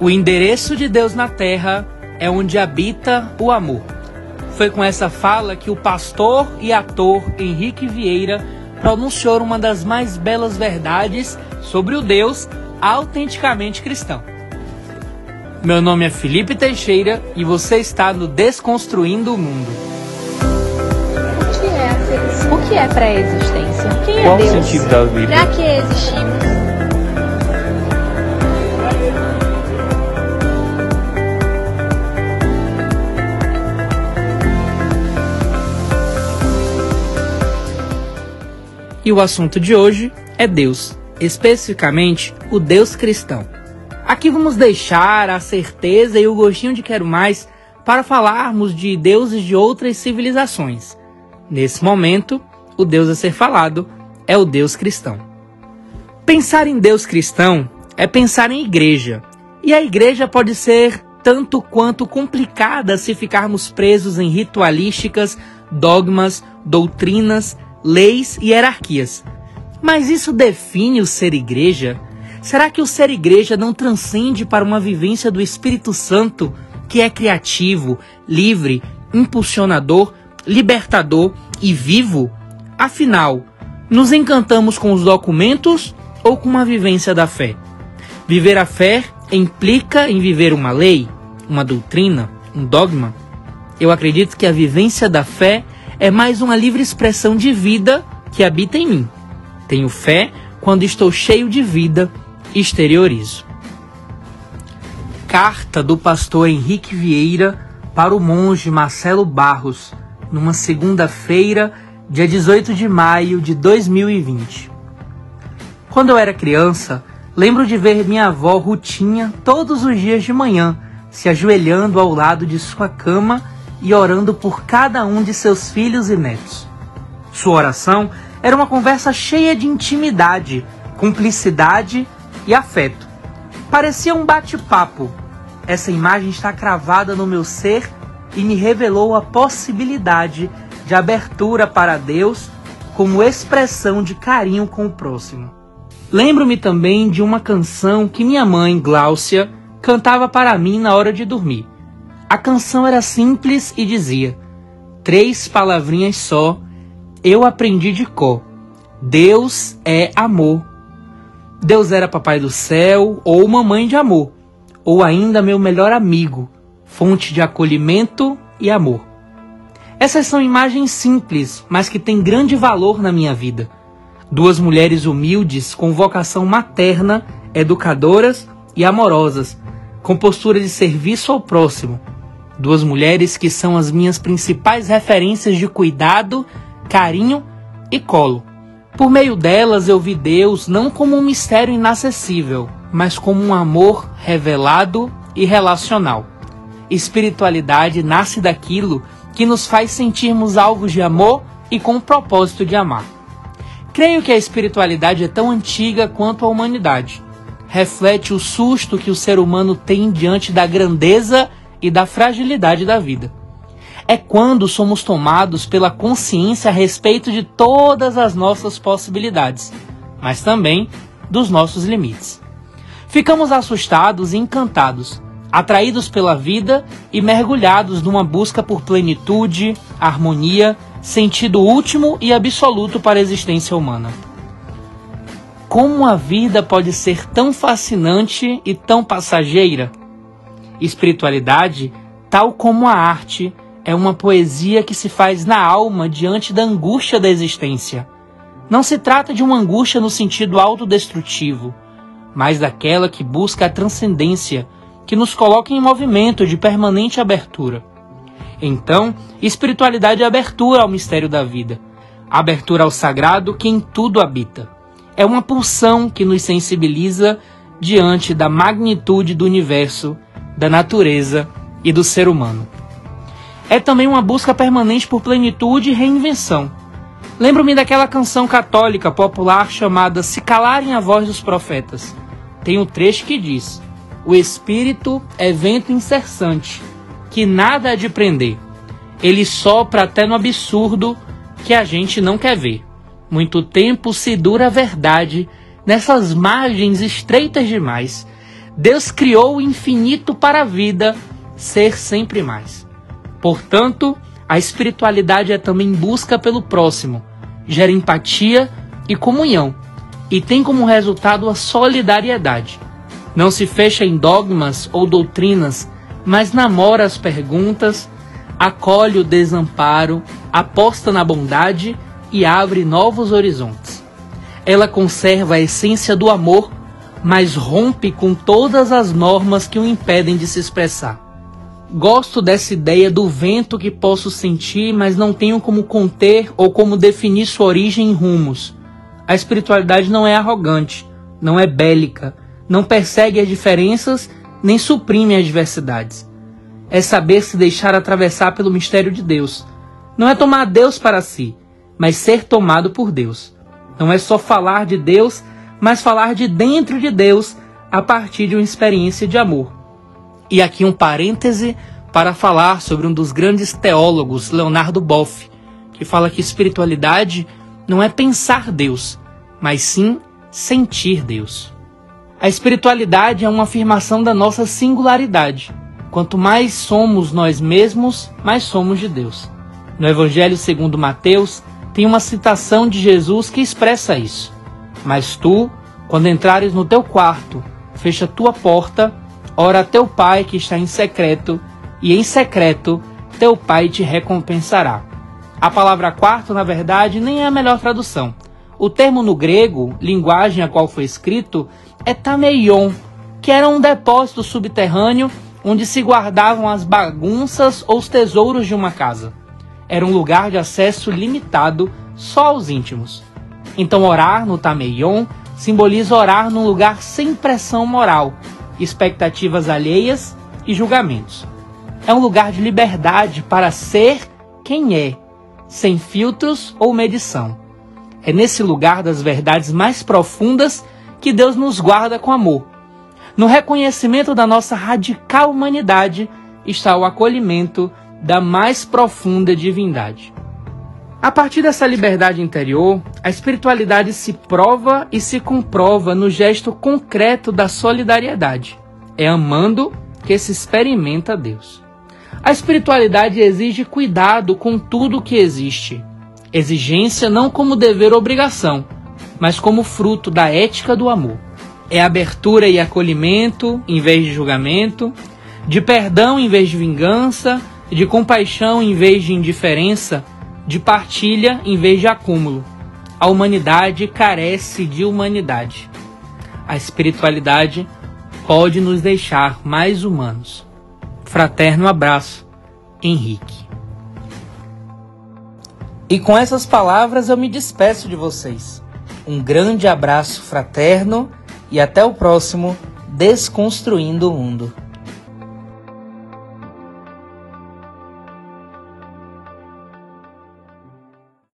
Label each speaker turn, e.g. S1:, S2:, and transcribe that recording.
S1: O endereço de Deus na terra é onde habita o amor. Foi com essa fala que o pastor e ator Henrique Vieira pronunciou uma das mais belas verdades sobre o Deus autenticamente cristão. Meu nome é Felipe Teixeira e você está no Desconstruindo o Mundo.
S2: O que é, o que é pré-existência? Quem é
S1: Qual
S2: Deus?
S1: o sentido da vida?
S2: Pra que existimos?
S1: E o assunto de hoje é Deus, especificamente o Deus cristão. Aqui vamos deixar a certeza e o gostinho de quero mais para falarmos de deuses de outras civilizações. Nesse momento, o Deus a ser falado é o Deus cristão. Pensar em Deus cristão é pensar em igreja, e a igreja pode ser tanto quanto complicada se ficarmos presos em ritualísticas, dogmas, doutrinas, leis e hierarquias. Mas isso define o ser igreja? Será que o ser igreja não transcende para uma vivência do Espírito Santo, que é criativo, livre, impulsionador, libertador e vivo? Afinal, nos encantamos com os documentos ou com uma vivência da fé? Viver a fé implica em viver uma lei, uma doutrina, um dogma? Eu acredito que a vivência da fé é mais uma livre expressão de vida que habita em mim. Tenho fé quando estou cheio de vida e exteriorizo. Carta do pastor Henrique Vieira para o monge Marcelo Barros, numa segunda-feira, dia 18 de maio de 2020. Quando eu era criança, lembro de ver minha avó Rutinha todos os dias de manhã, se ajoelhando ao lado de sua cama e orando por cada um de seus filhos e netos. Sua oração era uma conversa cheia de intimidade, cumplicidade e afeto. Parecia um bate-papo. Essa imagem está cravada no meu ser e me revelou a possibilidade de abertura para Deus como expressão de carinho com o próximo. Lembro-me também de uma canção que minha mãe, Gláucia, cantava para mim na hora de dormir. A canção era simples e dizia: Três palavrinhas só, eu aprendi de cor. Deus é amor. Deus era papai do céu ou mamãe de amor, ou ainda meu melhor amigo, fonte de acolhimento e amor. Essas são imagens simples, mas que têm grande valor na minha vida. Duas mulheres humildes com vocação materna, educadoras e amorosas, com postura de serviço ao próximo. Duas mulheres que são as minhas principais referências de cuidado, carinho e colo. Por meio delas eu vi Deus não como um mistério inacessível, mas como um amor revelado e relacional. Espiritualidade nasce daquilo que nos faz sentirmos algo de amor e com o propósito de amar. Creio que a espiritualidade é tão antiga quanto a humanidade. Reflete o susto que o ser humano tem diante da grandeza e da fragilidade da vida. É quando somos tomados pela consciência a respeito de todas as nossas possibilidades, mas também dos nossos limites. Ficamos assustados e encantados, atraídos pela vida e mergulhados numa busca por plenitude, harmonia, sentido último e absoluto para a existência humana. Como a vida pode ser tão fascinante e tão passageira? Espiritualidade, tal como a arte, é uma poesia que se faz na alma diante da angústia da existência. Não se trata de uma angústia no sentido autodestrutivo, mas daquela que busca a transcendência, que nos coloca em movimento de permanente abertura. Então, espiritualidade é abertura ao mistério da vida, abertura ao sagrado que em tudo habita. É uma pulsão que nos sensibiliza diante da magnitude do universo, da natureza e do ser humano. É também uma busca permanente por plenitude e reinvenção. Lembro-me daquela canção católica popular chamada Se Calarem a Voz dos Profetas. Tem um trecho que diz: O Espírito é vento incessante, que nada há de prender. Ele sopra até no absurdo que a gente não quer ver. Muito tempo se dura a verdade nessas margens estreitas demais. Deus criou o infinito para a vida ser sempre mais. Portanto, a espiritualidade é também busca pelo próximo, gera empatia e comunhão, e tem como resultado a solidariedade. Não se fecha em dogmas ou doutrinas, mas namora as perguntas, acolhe o desamparo, aposta na bondade e abre novos horizontes. Ela conserva a essência do amor, mas rompe com todas as normas que o impedem de se expressar. Gosto dessa ideia do vento que posso sentir, mas não tenho como conter ou como definir sua origem em rumos. A espiritualidade não é arrogante, não é bélica, não persegue as diferenças nem suprime as diversidades. É saber se deixar atravessar pelo mistério de Deus. Não é tomar Deus para si, mas ser tomado por Deus. Não é só falar de Deus, mas falar de dentro de Deus a partir de uma experiência de amor. E aqui um parêntese para falar sobre um dos grandes teólogos, Leonardo Boff, que fala que espiritualidade não é pensar Deus, mas sim sentir Deus. A espiritualidade é uma afirmação da nossa singularidade. Quanto mais somos nós mesmos, mais somos de Deus. No Evangelho segundo Mateus, tem uma citação de Jesus que expressa isso. Mas tu, quando entrares no teu quarto, fecha tua porta Ora, teu pai que está em secreto, e em secreto teu pai te recompensará. A palavra quarto, na verdade, nem é a melhor tradução. O termo no grego, linguagem a qual foi escrito, é tameion, que era um depósito subterrâneo onde se guardavam as bagunças ou os tesouros de uma casa. Era um lugar de acesso limitado só aos íntimos. Então, orar no tameion simboliza orar num lugar sem pressão moral, expectativas alheias e julgamentos. É um lugar de liberdade para ser quem é, sem filtros ou medição. É nesse lugar das verdades mais profundas que Deus nos guarda com amor. No reconhecimento da nossa radical humanidade está o acolhimento da mais profunda divindade. A partir dessa liberdade interior, a espiritualidade se prova e se comprova no gesto concreto da solidariedade. É amando que se experimenta Deus. A espiritualidade exige cuidado com tudo que existe. Exigência não como dever ou obrigação, mas como fruto da ética do amor. É abertura e acolhimento em vez de julgamento, de perdão em vez de vingança, de compaixão em vez de indiferença de partilha em vez de acúmulo. A humanidade carece de humanidade. A espiritualidade pode nos deixar mais humanos. Fraterno abraço, Henrique. E com essas palavras eu me despeço de vocês. Um grande abraço fraterno e até o próximo Desconstruindo o Mundo.